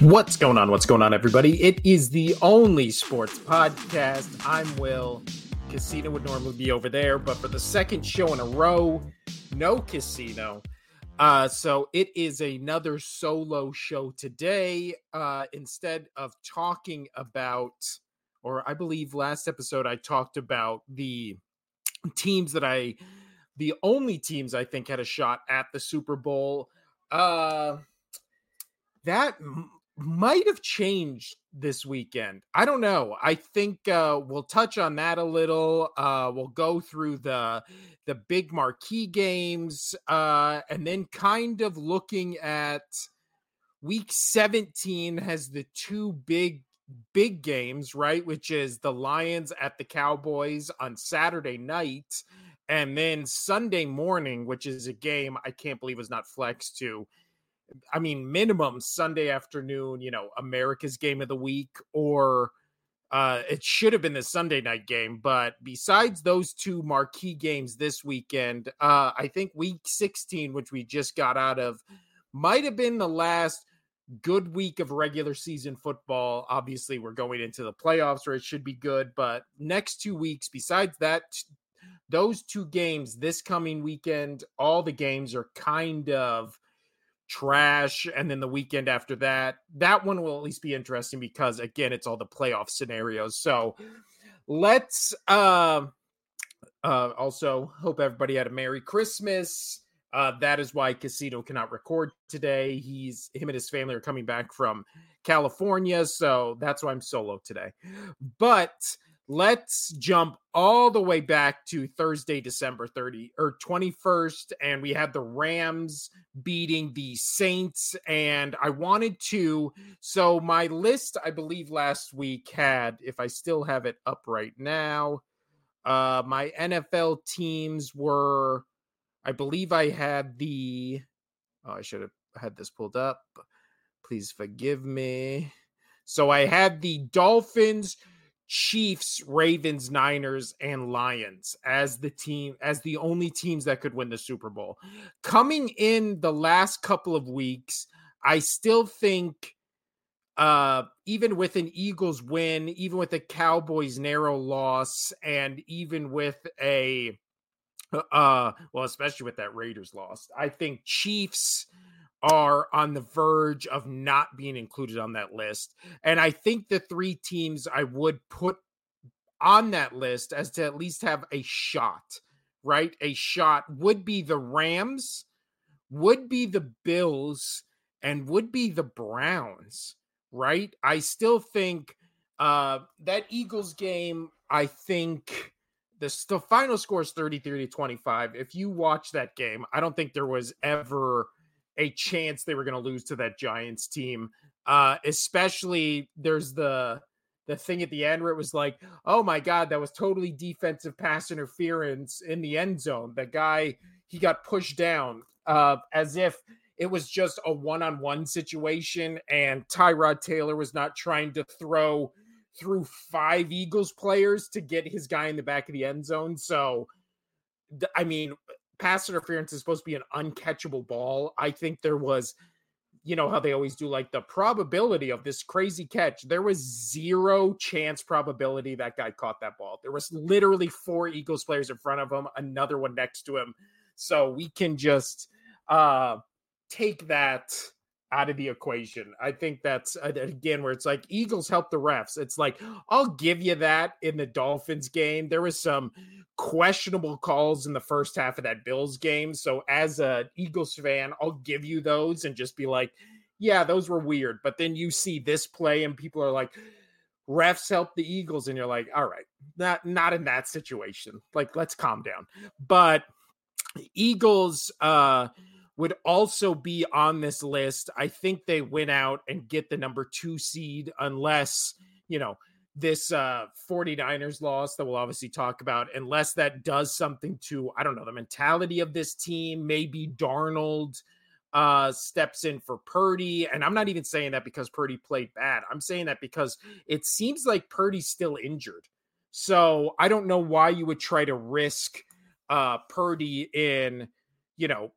What's going on? What's going on, everybody? It is the only sports podcast. I'm Will. Casino would normally be over there, but for the second show in a row, no casino. Uh, so it is another solo show today. Uh, instead of talking about, or I believe last episode I talked about the teams that I, the only teams I think had a shot at the Super Bowl. Uh, that might have changed this weekend. I don't know. I think uh, we'll touch on that a little. Uh, we'll go through the the big marquee games, uh, and then kind of looking at week 17 has the two big big games, right? Which is the Lions at the Cowboys on Saturday night, and then Sunday morning, which is a game I can't believe was not flexed to I mean, minimum Sunday afternoon, you know, America's game of the week, or uh, it should have been the Sunday night game. But besides those two marquee games this weekend, uh, I think week 16, which we just got out of, might have been the last good week of regular season football. Obviously, we're going into the playoffs where it should be good, but next two weeks, besides that, those two games this coming weekend, all the games are kind of trash and then the weekend after that that one will at least be interesting because again it's all the playoff scenarios. So let's uh uh also hope everybody had a merry christmas. Uh that is why casino cannot record today. He's him and his family are coming back from california so that's why i'm solo today. But let's jump all the way back to Thursday, December 30 or 21st. And we had the Rams beating the Saints. And I wanted to, so my list, I believe last week had, if I still have it up right now, uh, my NFL teams were, I believe I had the, oh, I should have had this pulled up. Please forgive me. So I had the Dolphins, Chiefs, Ravens, Niners, and Lions as the team, as the only teams that could win the Super Bowl. Coming in the last couple of weeks, I still think uh even with an Eagles win, even with a Cowboys narrow loss, and even with a uh well, especially with that Raiders loss, I think Chiefs are on the verge of not being included on that list. And I think the three teams I would put on that list as to at least have a shot, right? A shot would be the Rams, would be the Bills, and would be the Browns, right? I still think uh that Eagles game, I think the, the final score is 33 to 25. If you watch that game, I don't think there was ever a chance they were going to lose to that Giants team. Uh, especially there's the the thing at the end where it was like, oh my god, that was totally defensive pass interference in the end zone. The guy he got pushed down uh, as if it was just a one-on-one situation, and Tyrod Taylor was not trying to throw through five Eagles players to get his guy in the back of the end zone. So, I mean, pass interference is supposed to be an uncatchable ball. I think there was, you know, how they always do like the probability of this crazy catch. There was zero chance probability that guy caught that ball. There was literally four Eagles players in front of him, another one next to him. So we can just uh take that out of the equation. I think that's uh, again where it's like Eagles help the refs. It's like I'll give you that in the Dolphins game. There was some questionable calls in the first half of that Bills game. So as a Eagles fan, I'll give you those and just be like, yeah, those were weird. But then you see this play and people are like refs help the Eagles and you're like, all right, not not in that situation. Like let's calm down. But Eagles uh would also be on this list. I think they win out and get the number two seed unless, you know, this uh 49ers loss that we'll obviously talk about, unless that does something to, I don't know, the mentality of this team. Maybe Darnold uh steps in for Purdy. And I'm not even saying that because Purdy played bad. I'm saying that because it seems like Purdy's still injured. So I don't know why you would try to risk uh Purdy in, you know,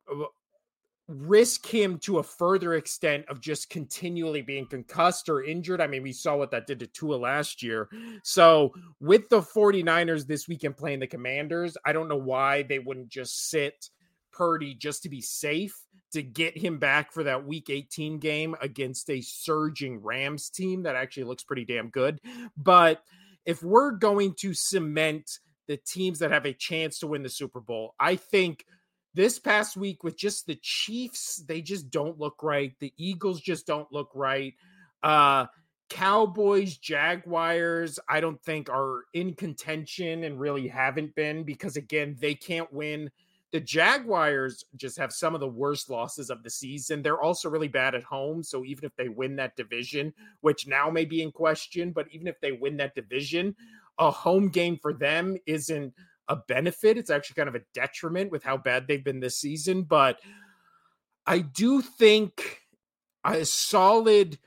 risk him to a further extent of just continually being concussed or injured. I mean, we saw what that did to Tua last year. So, with the 49ers this weekend playing the Commanders, I don't know why they wouldn't just sit Purdy just to be safe to get him back for that week 18 game against a surging Rams team that actually looks pretty damn good. But if we're going to cement the teams that have a chance to win the Super Bowl, I think this past week with just the Chiefs, they just don't look right. The Eagles just don't look right. Uh Cowboys, Jaguars, I don't think are in contention and really haven't been because again, they can't win. The Jaguars just have some of the worst losses of the season. They're also really bad at home. So even if they win that division, which now may be in question, but even if they win that division, a home game for them isn't a benefit. It's actually kind of a detriment with how bad they've been this season. But I do think a solid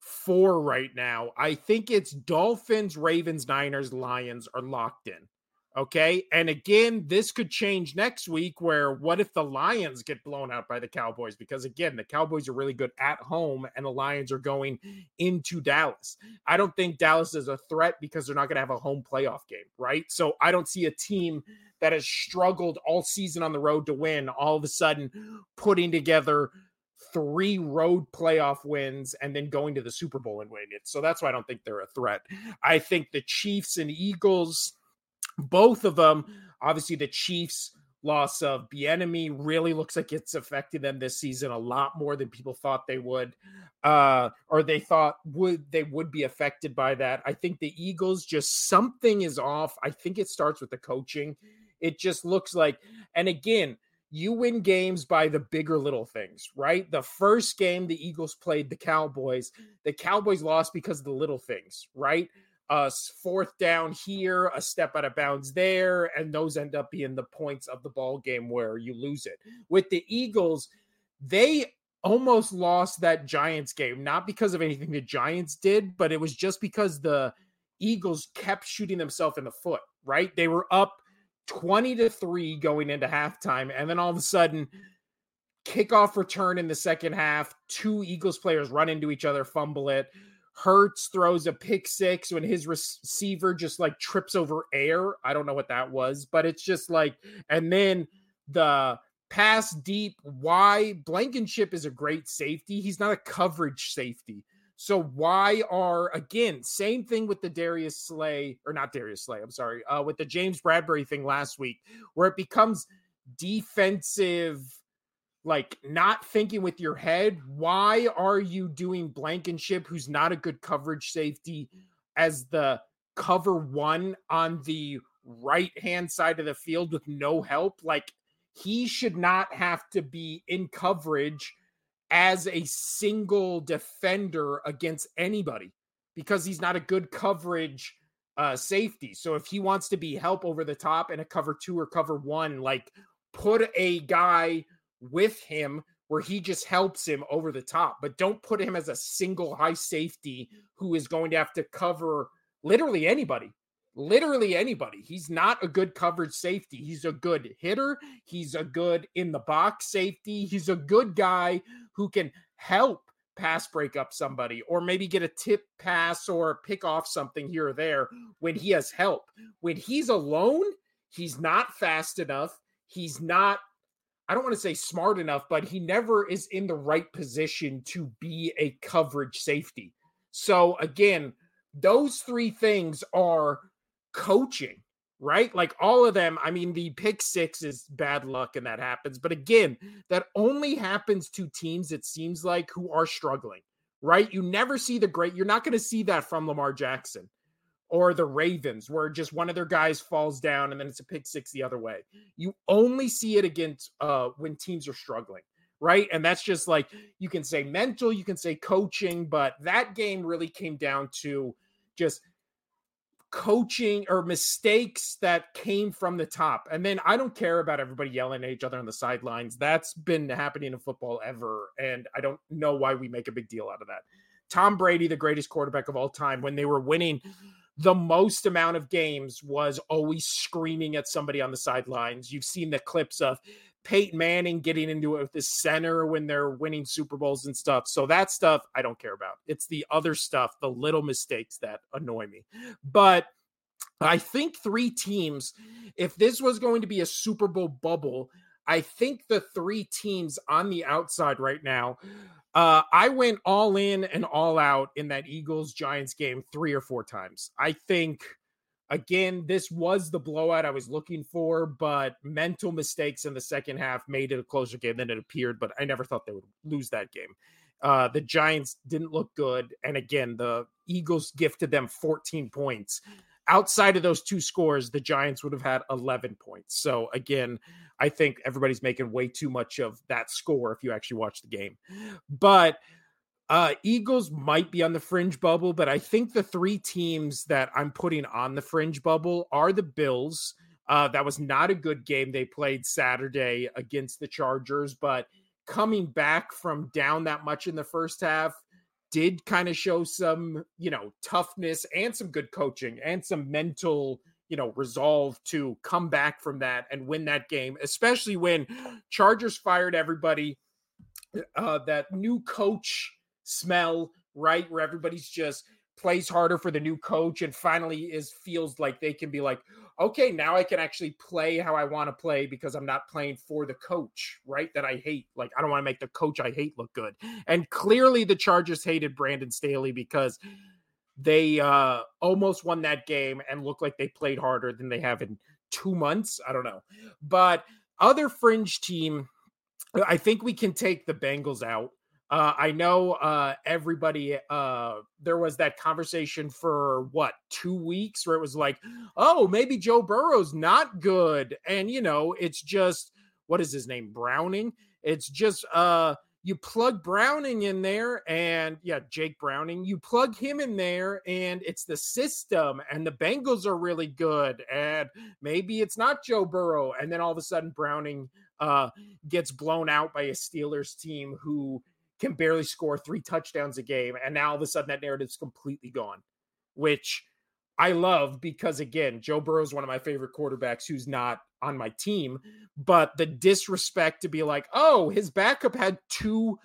four right now. I think it's Dolphins, Ravens, Niners, Lions are locked in. Okay. And again, this could change next week where what if the Lions get blown out by the Cowboys? Because again, the Cowboys are really good at home and the Lions are going into Dallas. I don't think Dallas is a threat because they're not going to have a home playoff game, right? So I don't see a team that has struggled all season on the road to win all of a sudden putting together three road playoff wins and then going to the Super Bowl and winning it. So that's why I don't think they're a threat. I think the Chiefs and Eagles both of them, obviously, the Chiefs' loss of Bieniemy really looks like it's affected them this season a lot more than people thought they would, uh, or they thought would they would be affected by that. I think the Eagles just something is off. I think it starts with the coaching. It just looks like, and again, you win games by the bigger little things, right? The first game the Eagles played the Cowboys, the Cowboys lost because of the little things, right? A fourth down here, a step out of bounds there, and those end up being the points of the ball game where you lose it. With the Eagles, they almost lost that Giants game, not because of anything the Giants did, but it was just because the Eagles kept shooting themselves in the foot, right? They were up 20 to 3 going into halftime, and then all of a sudden, kickoff return in the second half, two Eagles players run into each other, fumble it. Hurts throws a pick six when his receiver just like trips over air. I don't know what that was, but it's just like, and then the pass deep. Why Blankenship is a great safety. He's not a coverage safety. So why are again same thing with the Darius Slay or not Darius Slay? I'm sorry, uh, with the James Bradberry thing last week, where it becomes defensive like not thinking with your head. Why are you doing Blankenship, who's not a good coverage safety, as the cover one on the right hand side of the field with no help? Like he should not have to be in coverage as a single defender against anybody because he's not a good coverage uh, safety. So if he wants to be help over the top in a cover two or cover one, like put a guy with him where he just helps him over the top, but don't put him as a single high safety who is going to have to cover literally anybody. Literally anybody. He's not a good coverage safety. He's a good hitter. He's a good in the box safety. He's a good guy who can help pass break up somebody or maybe get a tip pass or pick off something here or there when he has help. When he's alone, he's not fast enough. He's not I don't want to say smart enough, but he never is in the right position to be a coverage safety. So again, those three things are coaching, right? Like all of them. I mean, the pick six is bad luck and that happens. But again, that only happens to teams, it seems like, who are struggling, right? You never see the great, you're not going to see that from Lamar Jackson or the Ravens, where just one of their guys falls down and then it's a pick six the other way. You only see it against uh, when teams are struggling, right? And that's just like you can say mental, you can say coaching, but that game really came down to just coaching or mistakes that came from the top. And then I don't care about everybody yelling at each other on the sidelines. That's been happening in football ever. And I don't know why we make a big deal out of that. Tom Brady, the greatest quarterback of all time, when they were winning the most amount of games was always screaming at somebody on the sidelines. You've seen the clips of Peyton Manning getting into it with the center when they're winning Super Bowls and stuff. So that stuff I don't care about. It's the other stuff, the little mistakes that annoy me. But I think three teams, if this was going to be a Super Bowl bubble, I think the three teams on the outside right now, uh, I went all in and all out in that Eagles Giants game three or four times. I think Again, this was the blowout I was looking for, but mental mistakes in the second half made it a closer game than it appeared. But I never thought they would lose that game. Uh, the Giants didn't look good. And again, the Eagles gifted them 14 points. Outside of those two scores, the Giants would have had 11 points. So, again, I think everybody's making way too much of that score if you actually watch the game. But uh, Eagles might be on the fringe bubble, but I think the three teams that I'm putting on the fringe bubble are the Bills. Uh, that was not a good game they played Saturday against the Chargers, but coming back from down that much in the first half did kind of show some, you know, toughness and some good coaching and some mental, you know, resolve to come back from that and win that game, especially when Chargers fired everybody. Uh, that new coach smell, right? Where everybody's just plays harder for the new coach and finally is feels like they can be like, okay, now I can actually play how I want to play because I'm not playing for the coach, right? That I hate. Like I don't want to make the coach I hate look good. And clearly the Chargers hated Brandon Staley because they uh almost won that game and looked like they played harder than they have in 2 months. I don't know. But other fringe team I think we can take the Bengals out. Uh, I know uh, everybody. Uh, there was that conversation for what two weeks where it was like, oh, maybe Joe Burrow's not good, and you know, it's just what is his name, Browning. It's just uh, you plug Browning in there, and yeah, Jake Browning. You plug him in there, and it's the system, and the Bengals are really good, and maybe it's not Joe Burrow, and then all of a sudden Browning uh, gets blown out by a Steelers team who can barely score three touchdowns a game. And now all of a sudden that narrative's completely gone, which I love because, again, Joe Burrow is one of my favorite quarterbacks who's not on my team. But the disrespect to be like, oh, his backup had two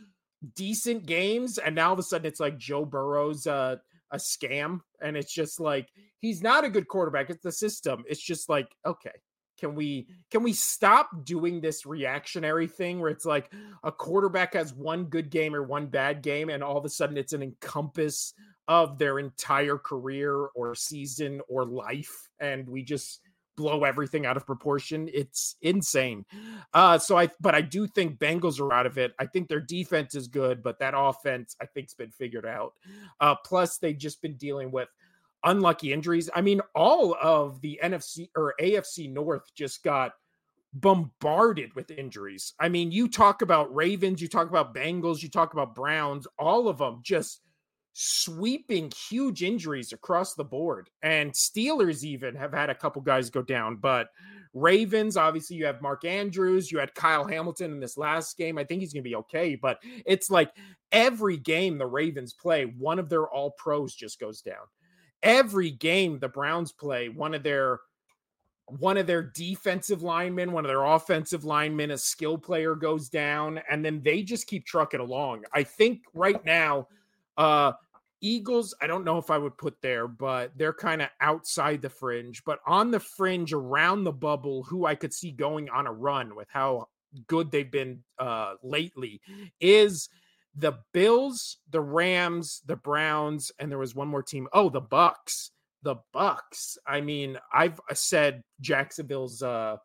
decent games. And now all of a sudden it's like Joe Burrow's uh, a scam. And it's just like, he's not a good quarterback. It's the system. It's just like, okay, can we can we stop doing this reactionary thing where it's like a quarterback has one good game or one bad game and all of a sudden it's an encompass of their entire career or season or life and we just blow everything out of proportion. It's insane. Uh, so I, but I do think Bengals are out of it. I think their defense is good, but that offense I think's been figured out. Uh, plus they've just been dealing with unlucky injuries. I mean, all of the NFC or AFC North just got bombarded with injuries. I mean, you talk about Ravens, you talk about Bengals, you talk about Browns, all of them just sweeping huge injuries across the board. And Steelers even have had a couple guys go down, but Ravens, obviously, you have Mark Andrews, you had Kyle Hamilton in this last game. I think he's going to be okay, but it's like every game the Ravens play, one of their all pros just goes down every game the Browns play, one of their one of their defensive linemen, one of their offensive linemen, a skill player goes down, and then they just keep trucking along. I think right now, uh, Eagles, I don't know if I would put there, but they're kind of outside the fringe. But on the fringe around the bubble, who I could see going on a run with how good they've been uh, lately is the Bills, the Rams, the Browns, and there was one more team. Oh, the Bucks. The Bucks. I mean, I've uh, said Jacksonville's uh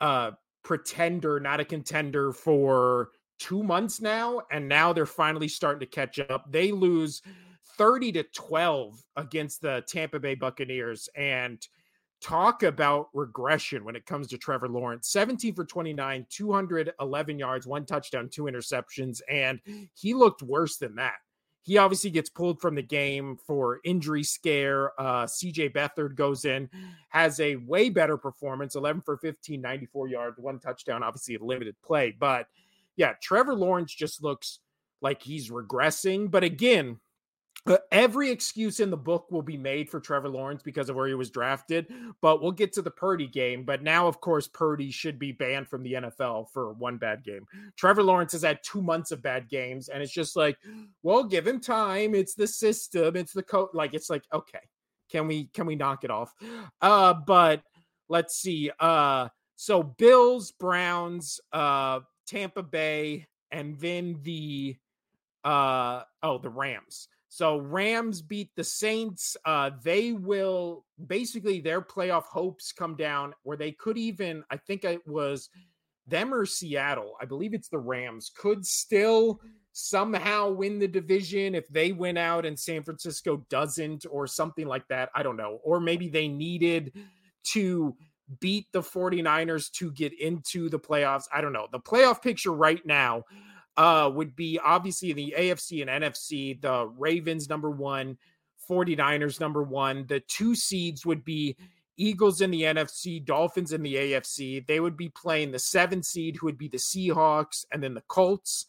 uh pretender, not a contender for 2 months now and now they're finally starting to catch up. They lose 30 to 12 against the Tampa Bay Buccaneers and talk about regression when it comes to Trevor Lawrence 17 for 29, 211 yards, one touchdown, two interceptions, and he looked worse than that. He obviously gets pulled from the game for injury scare. Uh, CJ Beathard goes in, has a way better performance 11 for 15, 94 yards, one touchdown, obviously a limited play. But yeah, Trevor Lawrence just looks like he's regressing. But again, every excuse in the book will be made for Trevor Lawrence because of where he was drafted, but we'll get to the Purdy game. But now, of course, Purdy should be banned from the NFL for one bad game. Trevor Lawrence has had two months of bad games, and it's just like, well, give him time. It's the system. It's the coach. Like it's like, okay, can we can we knock it off? Uh, but let's see. Uh, so Bills, Browns, uh, Tampa Bay, and then the uh oh the Rams. So Rams beat the Saints. Uh, they will basically their playoff hopes come down where they could even, I think it was them or Seattle. I believe it's the Rams could still somehow win the division if they win out and San Francisco doesn't or something like that. I don't know. Or maybe they needed to beat the 49ers to get into the playoffs. I don't know. The playoff picture right now uh, would be obviously the AFC and NFC, the Ravens number one, 49ers number one. The two seeds would be Eagles in the NFC, Dolphins in the AFC. They would be playing the seven seed, who would be the Seahawks, and then the Colts.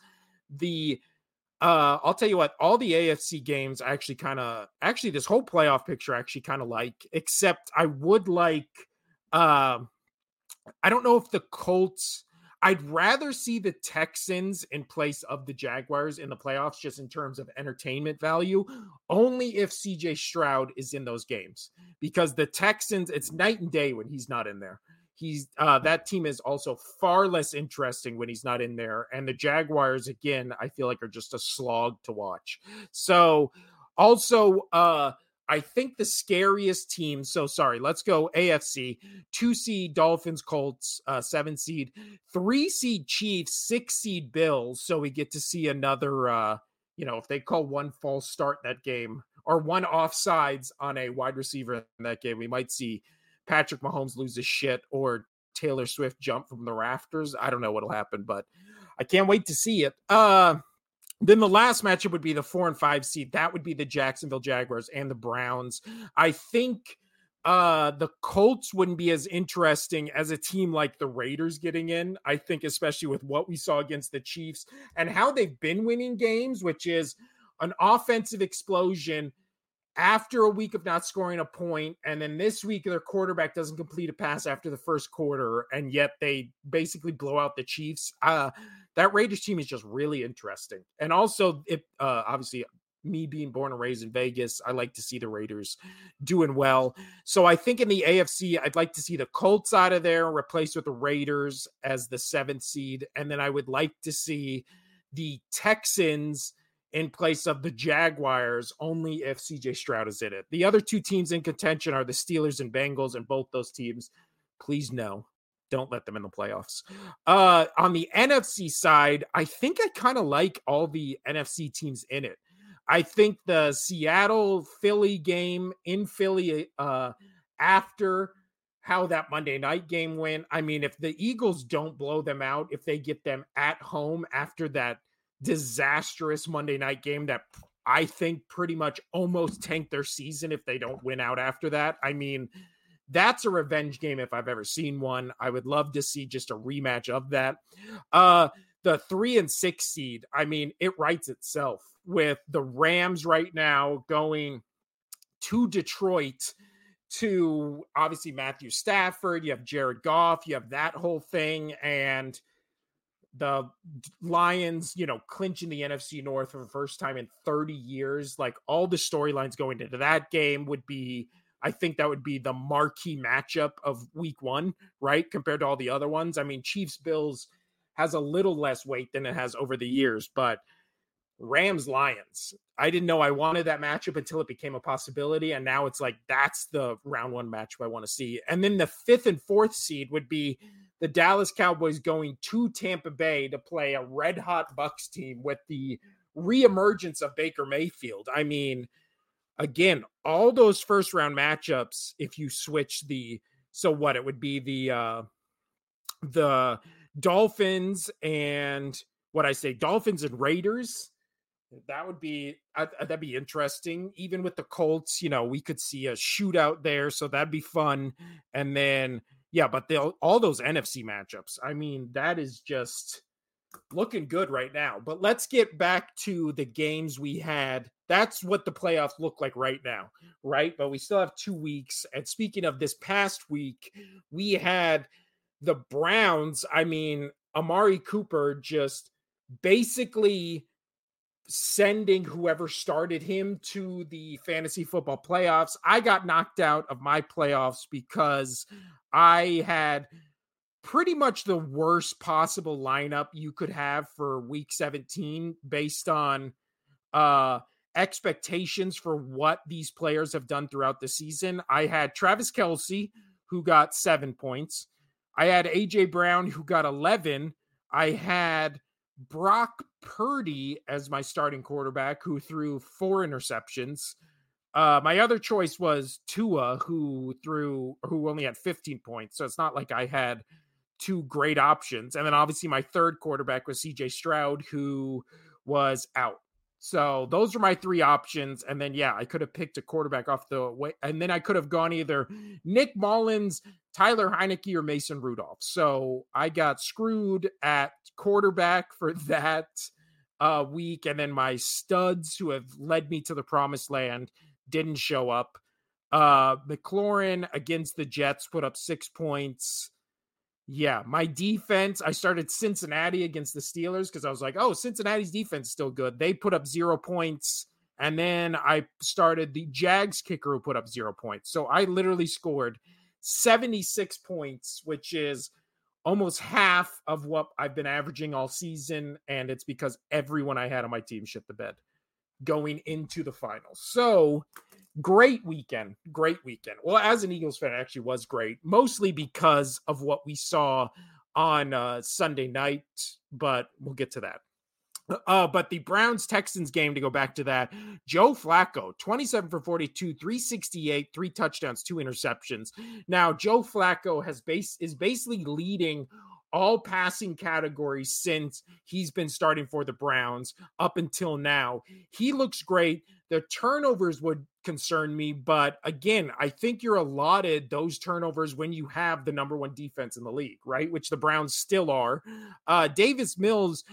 The uh, I'll tell you what, all the AFC games I actually kind of actually this whole playoff picture I actually kind of like, except I would like uh I don't know if the Colts I'd rather see the Texans in place of the Jaguars in the playoffs, just in terms of entertainment value, only if CJ Stroud is in those games. Because the Texans, it's night and day when he's not in there. He's uh, that team is also far less interesting when he's not in there. And the Jaguars, again, I feel like are just a slog to watch. So also uh I think the scariest team. So sorry, let's go AFC. Two seed Dolphins, Colts, uh, seven seed, three seed Chiefs, six seed Bills. So we get to see another. Uh, you know, if they call one false start that game or one offsides on a wide receiver in that game, we might see Patrick Mahomes lose his shit or Taylor Swift jump from the rafters. I don't know what'll happen, but I can't wait to see it. Uh then the last matchup would be the four and five seed. That would be the Jacksonville Jaguars and the Browns. I think uh the Colts wouldn't be as interesting as a team like the Raiders getting in. I think especially with what we saw against the Chiefs and how they've been winning games, which is an offensive explosion after a week of not scoring a point and then this week their quarterback doesn't complete a pass after the first quarter and yet they basically blow out the Chiefs. Uh that Raiders team is just really interesting. And also, it uh, obviously me being born and raised in Vegas, I like to see the Raiders doing well. So I think in the AFC, I'd like to see the Colts out of there replaced with the Raiders as the seventh seed. And then I would like to see the Texans in place of the Jaguars only if CJ Stroud is in it. The other two teams in contention are the Steelers and Bengals, and both those teams, please no, don't let them in the playoffs. Uh, on the NFC side, I think I kind of like all the NFC teams in it. I think the Seattle Philly game in Philly uh, after how that Monday night game went. I mean, if the Eagles don't blow them out, if they get them at home after that disastrous Monday night game that I think pretty much almost tanked their season if they don't win out after that. I mean, that's a revenge game if I've ever seen one. I would love to see just a rematch of that. Uh the 3 and 6 seed, I mean, it writes itself with the Rams right now going to Detroit to obviously Matthew Stafford, you have Jared Goff, you have that whole thing and the Lions, you know, clinching the NFC North for the first time in 30 years. Like all the storylines going into that game would be I think that would be the marquee matchup of week one, right? Compared to all the other ones. I mean, Chiefs Bills has a little less weight than it has over the years, but Rams Lions. I didn't know I wanted that matchup until it became a possibility. And now it's like that's the round one matchup I want to see. And then the fifth and fourth seed would be the Dallas Cowboys going to Tampa Bay to play a red hot Bucks team with the reemergence of Baker Mayfield. I mean, again, all those first round matchups, if you switch the so what it would be the uh the Dolphins and what I say, Dolphins and Raiders. That would be that'd be interesting. Even with the Colts, you know, we could see a shootout there, so that'd be fun. And then, yeah, but they'll all those NFC matchups. I mean, that is just looking good right now. But let's get back to the games we had That's what the playoffs look like right now, right? But we still have two weeks. And speaking of this past week, we had the Browns. I mean, Amari Cooper just basically sending whoever started him to the fantasy football playoffs. I got knocked out of my playoffs because I had pretty much the worst possible lineup you could have for week 17 based on uh expectations for what these players have done throughout the season. I had Travis Kelce, who got seven points. I had AJ Brown, who got 11. I had Brock Purdy as my starting quarterback, who threw four interceptions. Uh, my other choice was Tua, who threw, who only had 15 points. So it's not like I had two great options. And then obviously my third quarterback was CJ Stroud, who was out. So those are my three options. And then, yeah, I could have picked a quarterback off the way. And then I could have gone either Nick Mullens, Tyler Heinicke, or Mason Rudolph. So I got screwed at quarterback for that uh, week. And then my studs who have led me to the promised land didn't show up. Uh, McLaurin against the Jets put up six points. Yeah, my defense, I started Cincinnati against the Steelers because I was like, oh, Cincinnati's defense is still good. They put up zero points. And then I started the Jags kicker who put up zero points. So I literally scored 76 points, which is almost half of what I've been averaging all season. And it's because everyone I had on my team shit the bed going into the finals. So great weekend. Great weekend. Well, as an Eagles fan, it actually was great, mostly because of what we saw on uh, Sunday night, but we'll get to that. Uh, but the Browns Texans game, to go back to that, Joe Flacco, 27 for 42, 368, three touchdowns, two interceptions. Now, Joe Flacco has base is basically leading all passing categories since he's been starting for the Browns up until now. He looks great. The turnovers would concern me, but again, I think you're allotted those turnovers when you have the number one defense in the league, right? Which the Browns still are. Uh, Davis Mills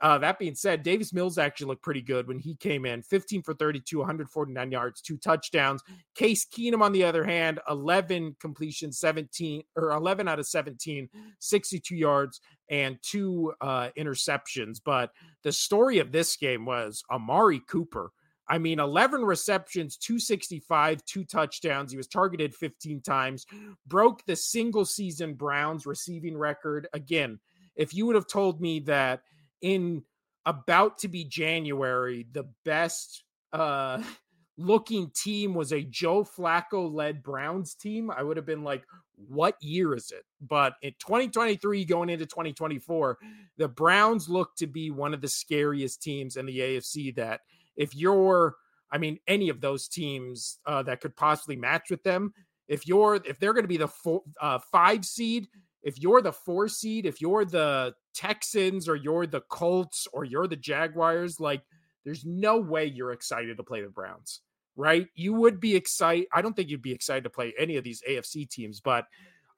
uh, that being said, Davis Mills actually looked pretty good when he came in 15 for 32, 149 yards, two touchdowns. Case Keenum, on the other hand, 11 completions, 17 or 11 out of 17, 62 yards, and two uh, interceptions. But the story of this game was Amari Cooper. I mean, 11 receptions, 265, two touchdowns. He was targeted 15 times, broke the single season Browns receiving record. Again, if you would have told me that in about to be January, the best uh looking team was a Joe Flacco led Browns team, I would have been like, what year is it? But in 2023, going into 2024, the Browns look to be one of the scariest teams in the AFC. That if you're, I mean, any of those teams uh, that could possibly match with them, if you're, if they're going to be the four, uh, five seed, if you're the four seed, if you're the Texans or you're the Colts or you're the Jaguars, like there's no way you're excited to play the Browns, right? You would be excited. I don't think you'd be excited to play any of these AFC teams, but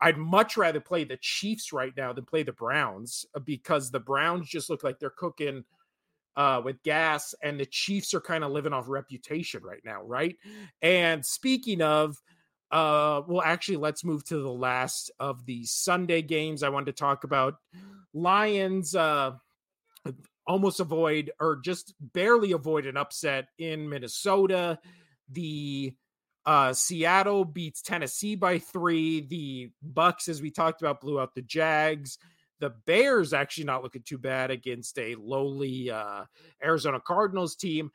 I'd much rather play the Chiefs right now than play the Browns uh, because the Browns just look like they're cooking uh, with gas, and the Chiefs are kind of living off reputation right now, right? And speaking of, uh, well, actually, let's move to the last of the Sunday games I wanted to talk about. Lions uh, almost avoid or just barely avoid an upset in Minnesota. The uh, Seattle beats Tennessee by three. The Bucks, as we talked about, blew out the Jags. The Bears actually not looking too bad against a lowly uh, Arizona Cardinals team.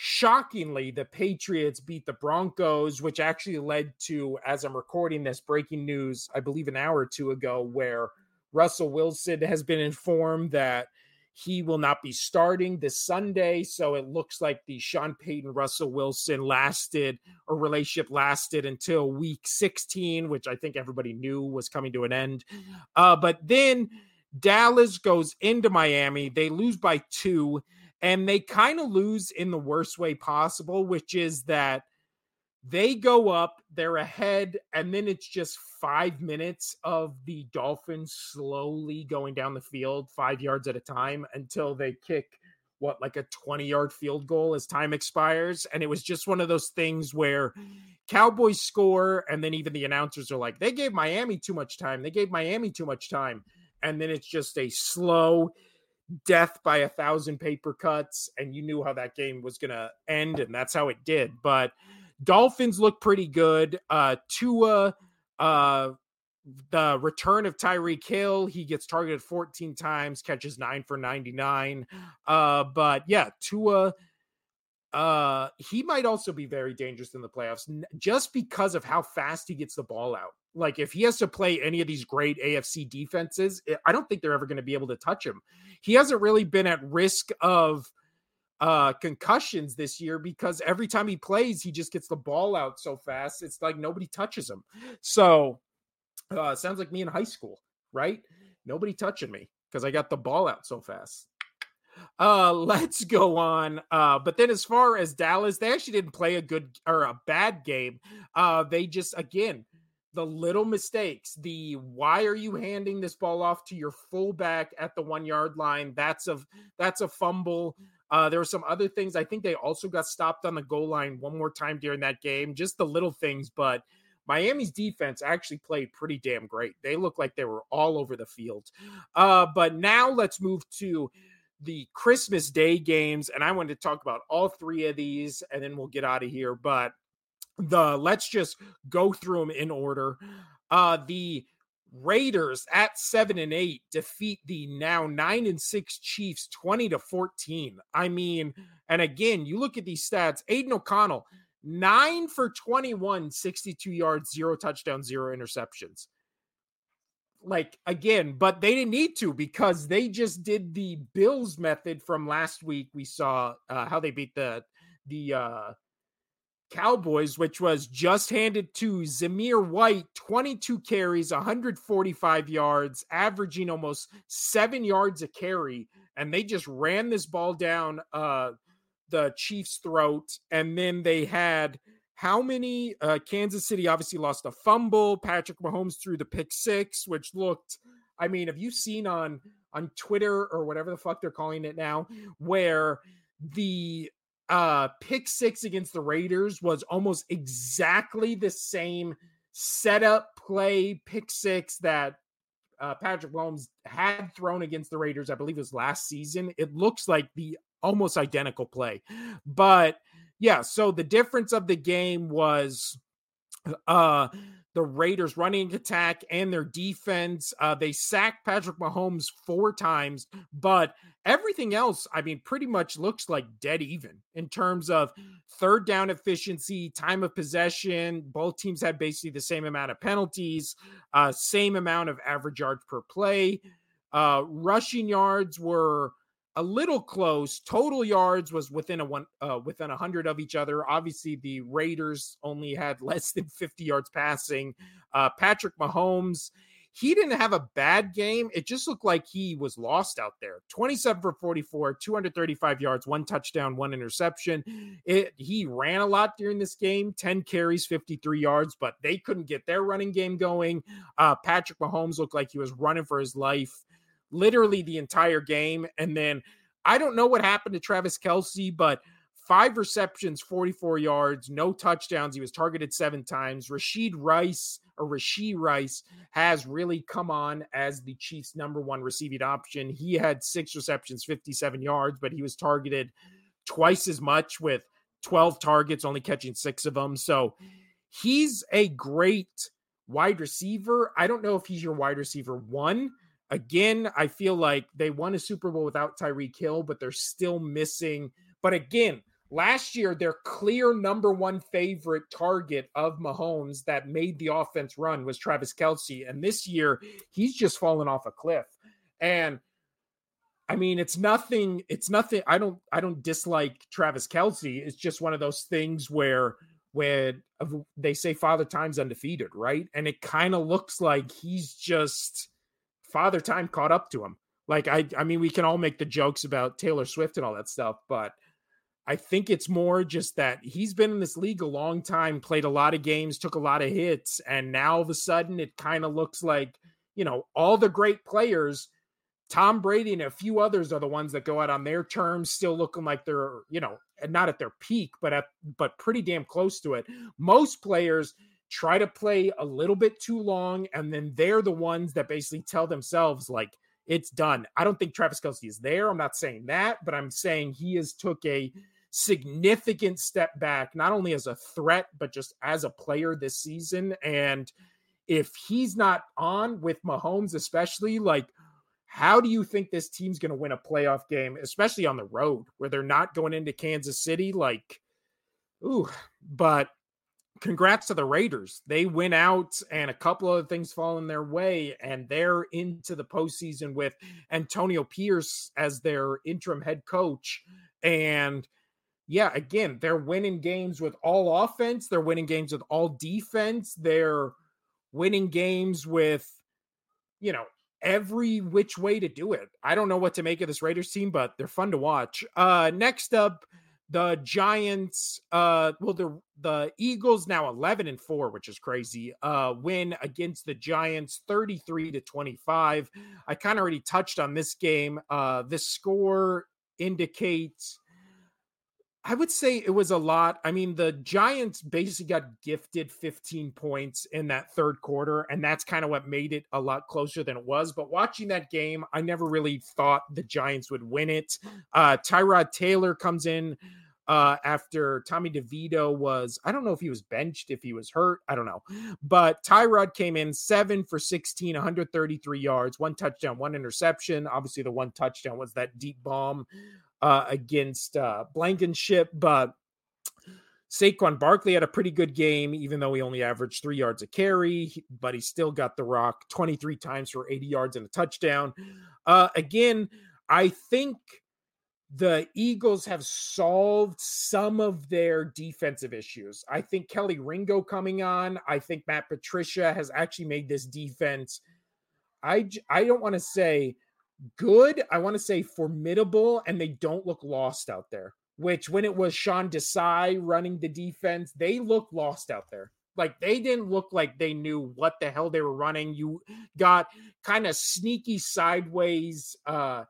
Shockingly, the Patriots beat the Broncos, which actually led to, as I'm recording this, breaking news, I believe an hour or two ago, where Russell Wilson has been informed that he will not be starting this Sunday. So it looks like the Sean Payton Russell Wilson lasted or relationship lasted until week 16, which I think everybody knew was coming to an end. Uh, but then Dallas goes into Miami. They lose by two and they kind of lose in the worst way possible, which is that they go up, they're ahead, and then it's just five minutes of the Dolphins slowly going down the field, five yards at a time, until they kick what like a 20 yard field goal as time expires and it was just one of those things where cowboys score and then even the announcers are like they gave miami too much time they gave miami too much time and then it's just a slow death by a thousand paper cuts and you knew how that game was going to end and that's how it did but dolphins look pretty good uh tua uh the return of Tyreek Hill, he gets targeted 14 times, catches nine for 99. Uh, but yeah, Tua, uh, he might also be very dangerous in the playoffs just because of how fast he gets the ball out. Like if he has to play any of these great AFC defenses, eh, I don't think they're ever going to be able to touch him. He hasn't really been at risk of uh concussions this year because every time he plays he just gets the ball out so fast it's like nobody touches him so uh, sounds like me in high school, right? Nobody touching me because I got the ball out so fast. Uh, let's go on. Uh, but then as far as Dallas, they actually didn't play a good or a bad game. Uh, they just again the little mistakes. The why are you handing this ball off to your fullback at the one yard line? That's a that's a fumble. Uh, there were some other things. I think they also got stopped on the goal line one more time during that game. Just the little things, but Miami's defense actually played pretty damn great. They looked like they were all over the field. Uh, but now let's move to the Christmas Day games, and I wanted to talk about all three of these, and then we'll get out of here. But the let's just go through them in order. Uh, the Raiders at seven and eight defeat the now nine and six Chiefs 20 to 14. I mean, and again, you look at these stats, Aidan O'Connell nine for 21, 62 yards, zero touchdowns, zero interceptions. Like again, but they didn't need to because they just did the Bills method from last week. We saw uh, how they beat the the uh, Cowboys, which was just handed to Zamir White, 22 carries, 145 yards, averaging almost seven yards a carry. And they just ran this ball down uh, the Chiefs' throat. And then they had how many? Uh, Kansas City obviously lost a fumble. Patrick Mahomes threw the pick six, which looked. I mean, have you seen on on Twitter or whatever the fuck they're calling it now, where the uh pick six against the Raiders was almost exactly the same setup play pick six that uh, Patrick Mahomes had thrown against the Raiders, I believe it was last season. It looks like the almost identical play. But yeah, so the difference of the game was uh the Raiders running attack and their defense. Uh, they sacked Patrick Mahomes four times, but everything else, I mean, pretty much looks like dead even in terms of third down efficiency, time of possession. Both teams had basically the same amount of penalties, uh, same amount of average yards per play. Uh, rushing yards were a little close. Total yards was within a one uh, within a hundred of each other. Obviously, the Raiders only had less than 50 yards passing. Uh, Patrick Mahomes, he didn't have a bad game. It just looked like he was lost out there. 27 for 44, 235 yards, one touchdown, one interception. It, he ran a lot during this game, 10 carries, 53 yards, but they couldn't get their running game going. Uh, Patrick Mahomes looked like he was running for his life literally the entire game. And then I don't know what happened to Travis Kelce, but five receptions, 44 yards, no touchdowns. He was targeted seven times. Rashid Rice or Rashee Rice has really come on as the Chiefs' number one receiving option. He had six receptions, 57 yards, but he was targeted twice as much with 12 targets, only catching six of them. So he's a great wide receiver. I don't know if he's your wide receiver one Again, I feel like they won a Super Bowl without Tyreek Hill, but they're still missing. But again, last year, their clear number one favorite target of Mahomes that made the offense run was Travis Kelce. And this year, he's just fallen off a cliff. And I mean, it's nothing, it's nothing. I don't, I don't dislike Travis Kelce. It's just one of those things where when they say father time's undefeated, right? And it kind of looks like he's just father time caught up to him. Like I I mean we can all make the jokes about Taylor Swift and all that stuff, but I think it's more just that he's been in this league a long time, played a lot of games, took a lot of hits, and now all of a sudden it kind of looks like, you know, all the great players Tom Brady and a few others are the ones that go out on their terms, still looking like they're, you know, not at their peak, but at but pretty damn close to it. Most players try to play a little bit too long, and then they're the ones that basically tell themselves like it's done. I don't think Travis Kelce is there. I'm not saying that, but I'm saying he has took a significant step back, not only as a threat, but just as a player this season. And if he's not on with Mahomes, especially like how do you think this team's going to win a playoff game, especially on the road where they're not going into Kansas City? Like, ooh, but congrats to the Raiders. They went out and a couple of things fall in their way, and they're into the postseason with Antonio Pierce as their interim head coach. And yeah, again, they're winning games with all offense, they're winning games with all defense, they're winning games with, you know, every which way to do it. I don't know what to make of this Raiders team, but they're fun to watch. Uh next up, the Giants uh well the the Eagles now 11 and 4, which is crazy. Uh win against the Giants 33 to 25. I kind of already touched on this game. Uh this score indicates I would say it was a lot. I mean, the Giants basically got gifted 15 points in that third quarter, and that's kind of what made it a lot closer than it was. But watching that game, I never really thought the Giants would win it. Uh, Tyrod Taylor comes in uh, after Tommy DeVito was, I don't know if he was benched, if he was hurt, I don't know. But Tyrod came in seven for 16, 133 yards, one touchdown, one interception. Obviously, the one touchdown was that deep bomb uh, against uh, Blankenship, but Saquon Barkley had a pretty good game, even though he only averaged three yards a carry, but he still got the rock 23 times for 80 yards and a touchdown. Uh, again, I think the Eagles have solved some of their defensive issues. I think Kelee Ringo coming on, I think Matt Patricia has actually made this defense. I I don't want to say good. I want to say formidable, and they don't look lost out there. Which, when it was Sean Desai running the defense, they looked lost out there. Like they didn't look like they knew what the hell they were running. You got kind of sneaky sideways uh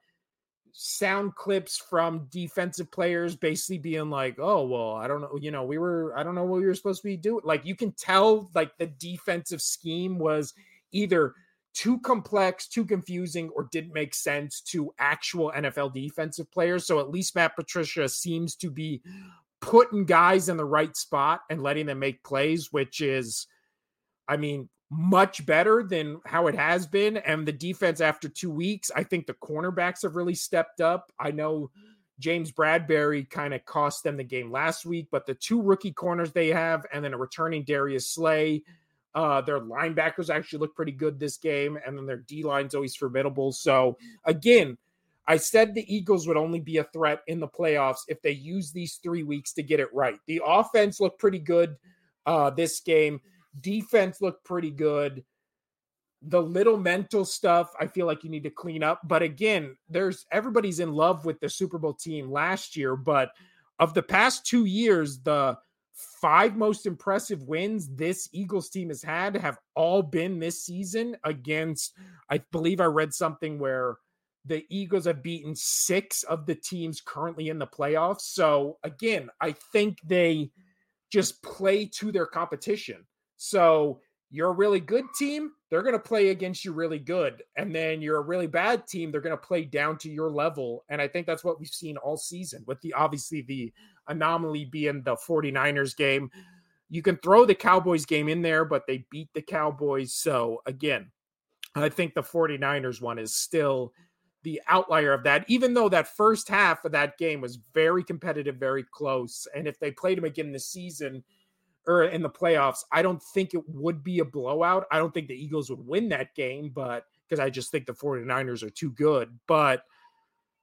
sound clips from defensive players basically being like, "Oh, well, I don't know, you know, we were I don't know what we were supposed to be doing." Like you can tell like the defensive scheme was either too complex, too confusing, or didn't make sense to actual NFL defensive players. So at least Matt Patricia seems to be putting guys in the right spot and letting them make plays, which is, I mean, much better than how it has been. And the defense after two weeks, I think the cornerbacks have really stepped up. I know James Bradberry kind of cost them the game last week, but the two rookie corners they have, and then a returning Darius Slay uh, their linebackers actually look pretty good this game, and then their D line's always formidable. So again, I said the Eagles would only be a threat in the playoffs if they use these three weeks to get it right. The offense looked pretty good uh, this game. Defense looked pretty good. The little mental stuff, I feel like you need to clean up. But again, there's everybody's in love with the Super Bowl team last year, but of the past two years, the five most impressive wins this Eagles team has had have all been this season against, I believe I read something where the Eagles have beaten six of the teams currently in the playoffs. So again, I think they just play to their competition. So you're a really good team, they're going to play against you really good. And then you're a really bad team, they're going to play down to your level. And I think that's what we've seen all season with the obviously the anomaly being the 49ers game. You can throw the Cowboys game in there, but they beat the Cowboys. So again, I think the 49ers one is still the outlier of that, even though that first half of that game was very competitive, very close. And if they played him again this season, or in the playoffs, I don't think it would be a blowout. I don't think the Eagles would win that game, but because I just think the 49ers are too good. But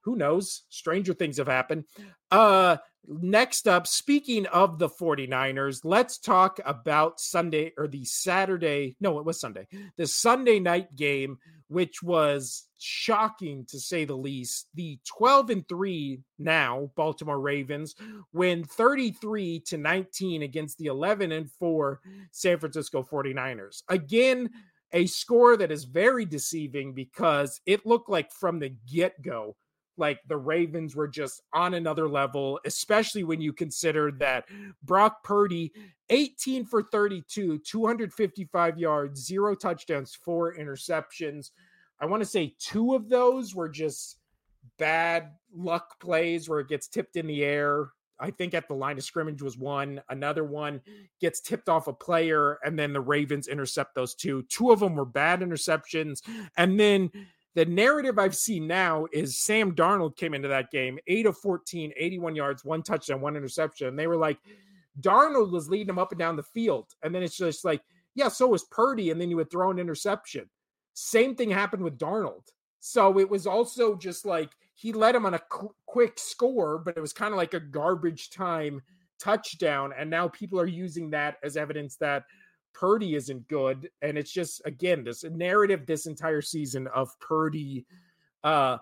who knows? Stranger things have happened. Uh next up, speaking of the 49ers, let's talk about Sunday or the Saturday. No, it was Sunday. The Sunday night game, which was shocking to say the least. The 12 and 3 now Baltimore Ravens win 33 to 19 against the 11 and 4 San Francisco 49ers. Again, a score that is very deceiving because it looked like from the get go, like the Ravens were just on another level, especially when you consider that Brock Purdy, 18 for 32, 255 yards, zero touchdowns, four interceptions. I want to say two of those were just bad luck plays where it gets tipped in the air. I think at the line of scrimmage was one. Another one gets tipped off a player, and then the Ravens intercept those two. Two of them were bad interceptions. And then the narrative I've seen now is Sam Darnold came into that game, 8 of 14, 81 yards, one touchdown, one interception. And they were like, Darnold was leading them up and down the field. And then it's just like, yeah, so was Purdy. And then you would throw an interception. Same thing happened with Darnold. So it was also just like he led him on a qu- quick score, but it was kind of like a garbage time touchdown. And now people are using that as evidence that Purdy isn't good. And it's just, again, this narrative this entire season of Purdy uh,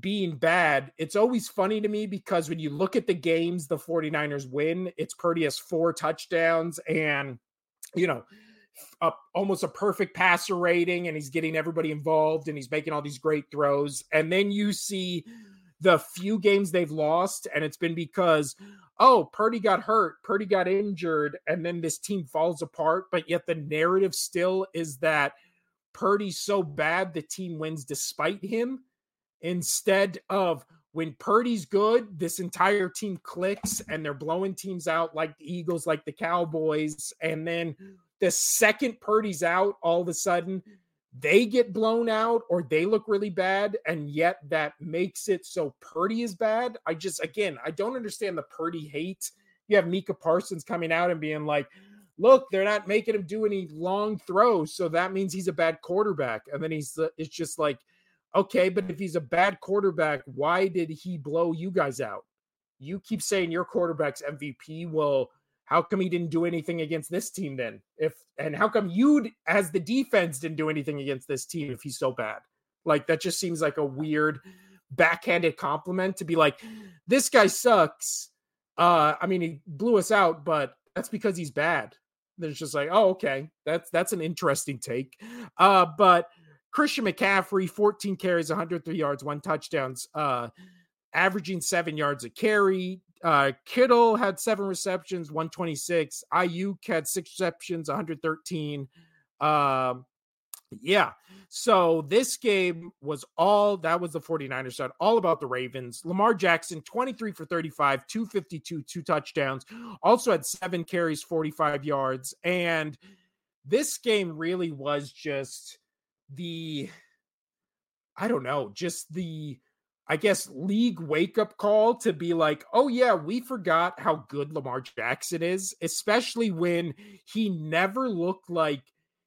being bad. It's always funny to me because when you look at the games the 49ers win, it's Purdy has four touchdowns and, you know, a, almost a perfect passer rating and he's getting everybody involved and he's making all these great throws. And then you see the few games they've lost, and it's been because, oh, Purdy got hurt, Purdy got injured, and then this team falls apart. But yet the narrative still is that Purdy's so bad the team wins despite him instead of when Purdy's good, this entire team clicks and they're blowing teams out like the Eagles, like the Cowboys. And then the second Purdy's out, all of a sudden they get blown out or they look really bad, and yet that makes it so Purdy is bad. I just, again, I don't understand the Purdy hate. You have Micah Parsons coming out and being like, look, they're not making him do any long throws. So that means he's a bad quarterback. And then he's, uh, it's just like, okay, but if he's a bad quarterback, why did he blow you guys out? You keep saying your quarterback's MVP. Well, how come he didn't do anything against this team then? If and how come you as the defense didn't do anything against this team if he's so bad? Like that just seems like a weird backhanded compliment to be like, this guy sucks. Uh, I mean, he blew us out, but that's because he's bad. There's just like, oh, okay, that's that's an interesting take. Uh, but Christian McCaffrey, 14 carries, 103 yards, one touchdowns, uh, averaging seven yards a carry. Uh, Kittle had seven receptions, 126. Aiyuk had six receptions, 113. Um, yeah. So this game was all that was the 49ers side, all about the Ravens. Lamar Jackson, 23 for 35, 252, two touchdowns, also had seven carries, 45 yards. And this game really was just the, I don't know, just the I guess, league wake up call to be like, oh, yeah, we forgot how good Lamar Jackson is, especially when he never looked like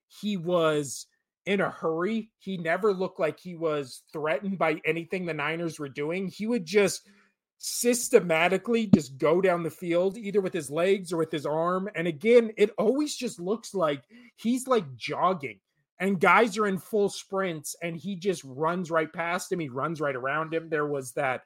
he was in a hurry. He never looked like he was threatened by anything the Niners were doing. He would just systematically just go down the field either with his legs or with his arm and again it always just looks like he's like jogging and guys are in full sprints and he just runs right past him he runs right around him. There was that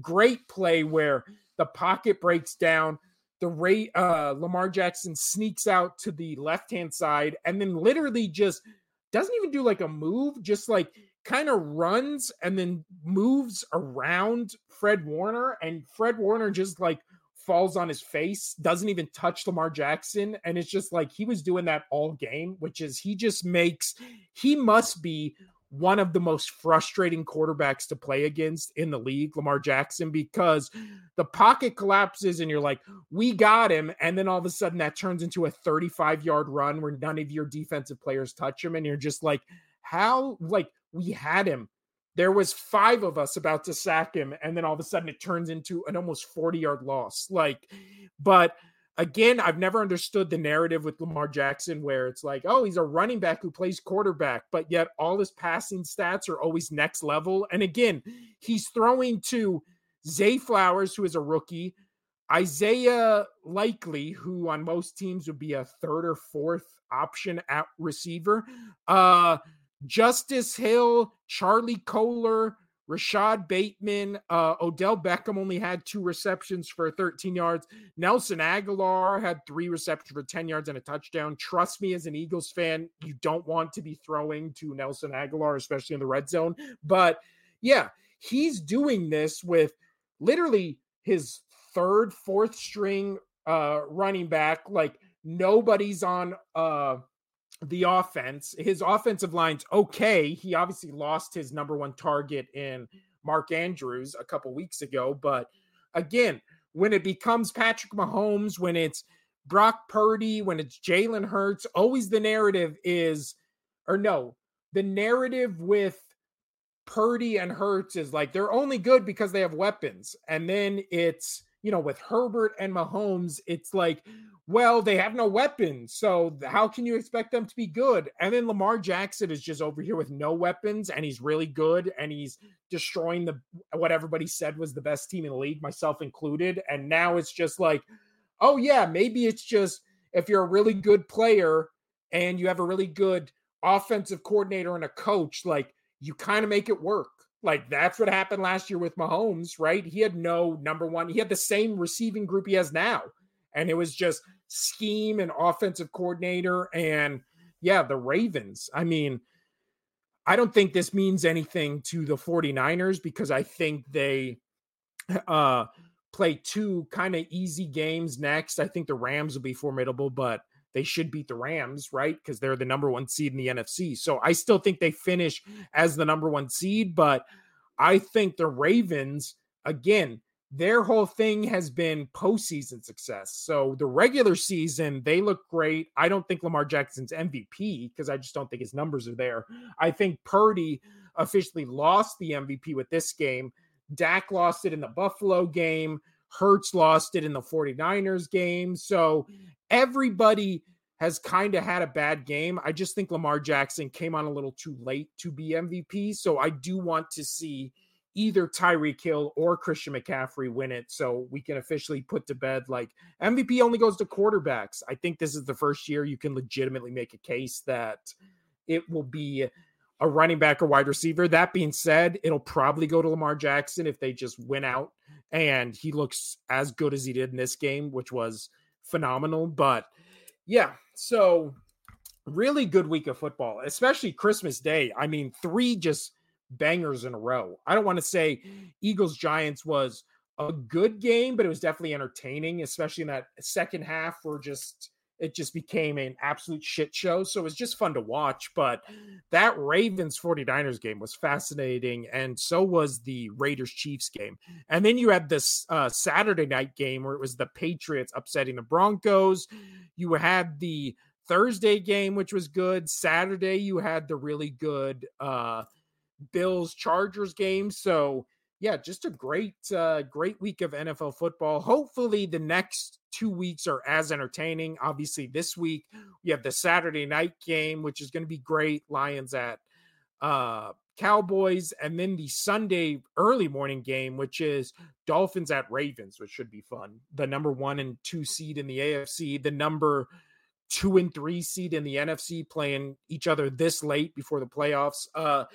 great play where the pocket breaks down the rate uh lamar jackson sneaks out to the left hand side and then literally just doesn't even do like a move just like kind of runs and then moves around fred warner and fred warner just like falls on his face, doesn't even touch Lamar Jackson. And it's just like he was doing that all game, which is he just makes, he must be one of the most frustrating quarterbacks to play against in the league, Lamar Jackson, because the pocket collapses and you're like, we got him. And then all of a sudden that turns into a 35 yard run where none of your defensive players touch him. And you're just like, how, like, we had him there was five of us about to sack him and then all of a sudden it turns into an almost 40 yard loss. Like but again i've never understood the narrative with lamar jackson where it's like oh he's a running back who plays quarterback but yet all his passing stats are always next level. And again he's throwing to zay flowers who is a rookie isaiah likely who on most teams would be a third or fourth option at receiver. Uh Justice Hill, Charlie Kolar, Rashod Bateman, uh, Odell Beckham only had two receptions for 13 yards. Nelson Agholor had three receptions for 10 yards and a touchdown. Trust me, as an Eagles fan, you don't want to be throwing to Nelson Agholor, especially in the red zone. But yeah, he's doing this with literally his third, fourth string uh, running back. Like nobody's on uh, the offense. His offensive line's okay. He obviously lost his number one target in Mark Andrews a couple weeks ago. But again, when it becomes Patrick Mahomes, when it's Brock Purdy, when it's Jalen Hurts, always the narrative is, or no, the narrative with Purdy and Hurts is like they're only good because they have weapons. And then it's, you know, with Herbert and Mahomes, it's like, well, they have no weapons. So how can you expect them to be good? And then Lamar Jackson is just over here with no weapons and he's really good and he's destroying the what everybody said was the best team in the league, myself included. And now it's just like, oh yeah, maybe it's just if you're a really good player and you have a really good offensive coordinator and a coach, like you kind of make it work. Like that's what happened last year with Mahomes, right? He had no number one, he had the same receiving group he has now and it was just scheme and offensive coordinator and yeah, the Ravens. I mean, I don't think this means anything to the 49ers because I think they uh play two kind of easy games next. I think the Rams will be formidable, but they should beat the Rams, right? Because they're the number one seed in the NFC. So I still think they finish as the number one seed, but I think the Ravens, again, their whole thing has been postseason success. So the regular season, they look great. I don't think Lamar Jackson's MVP because I just don't think his numbers are there. I think Purdy officially lost the MVP with this game. Dak lost it in the Buffalo game. Hurts lost it in the 49ers game. So everybody has kind of had a bad game. I just think Lamar Jackson came on a little too late to be MVP. So I do want to see either Tyreek Hill or Christian McCaffrey win it. So we can officially put to bed like MVP only goes to quarterbacks. I think this is the first year you can legitimately make a case that it will be a running back or wide receiver. That being said, it'll probably go to Lamar Jackson if they just win out and he looks as good as he did in this game, which was phenomenal. But yeah, so really good week of football, especially Christmas Day. I mean, three just bangers in a row. I don't want to say Eagles Giants was a good game, but it was definitely entertaining, especially in that second half where just it just became an absolute shit show. So it was just fun to watch. But that Ravens 49ers game was fascinating. And so was the Raiders Chiefs game. And then you had this uh, Saturday night game where it was the Patriots upsetting the Broncos. You had the Thursday game, which was good. Saturday, you had the really good uh, Bills Chargers game. So yeah, just a great uh, great week of NFL football. Hopefully the next two weeks are as entertaining. Obviously, this week we have the Saturday night game, which is going to be great. Lions at uh, Cowboys, and then the Sunday early morning game, which is Dolphins at Ravens, which should be fun. The number one and two seed in the AFC, the number two and three seed in the NFC playing each other this late before the playoffs. Uh,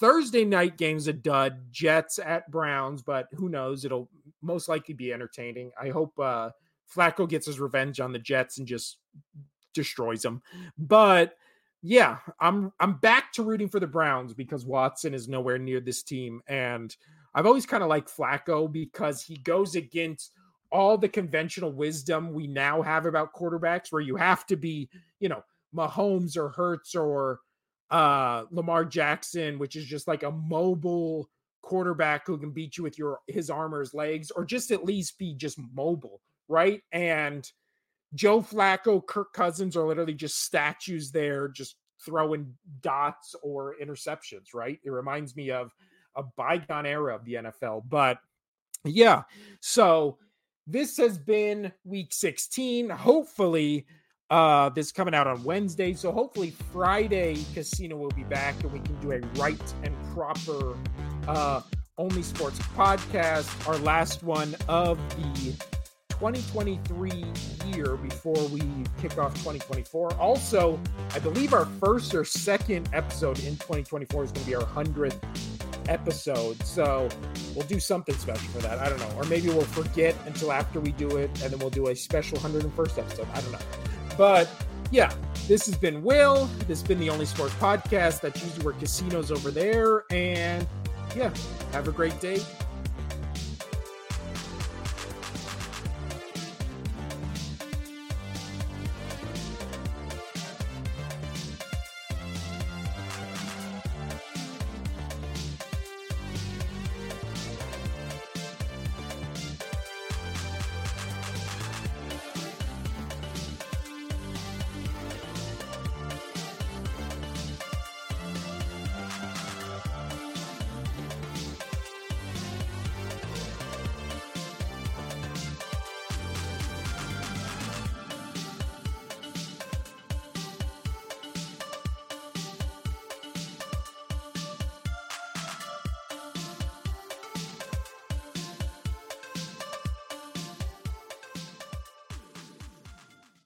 Thursday night game's a dud. Jets at Browns, but who knows? It'll most likely be entertaining. I hope uh, Flacco gets his revenge on the Jets and just destroys them. But yeah, I'm I'm back to rooting for the Browns because Watson is nowhere near this team, and I've always kind of liked Flacco because he goes against all the conventional wisdom we now have about quarterbacks, where you have to be, you know, Mahomes or Hurts or uh Lamar Jackson, which is just like a mobile quarterback who can beat you with your his arm or his legs, or just at least be just mobile, right? And Joe Flacco, Kirk Cousins are literally just statues there, just throwing dots or interceptions, right? It reminds me of a bygone era of the NFL. But yeah, so this has been week 16. Hopefully, uh, this is coming out on Wednesday, so hopefully Friday Casino will be back and we can do a right and proper uh, only sports podcast. Our last one of the 2023 year before we kick off 2024. Also, I believe our first or second episode in 2024 is going to be our 100th episode. So we'll do something special for that. I don't know. Or maybe we'll forget until after we do it and then we'll do a special 101st episode. I don't know. But yeah, this has been Will. This has been the only sports podcast. That's usually where casinos over there. And yeah, have a great day.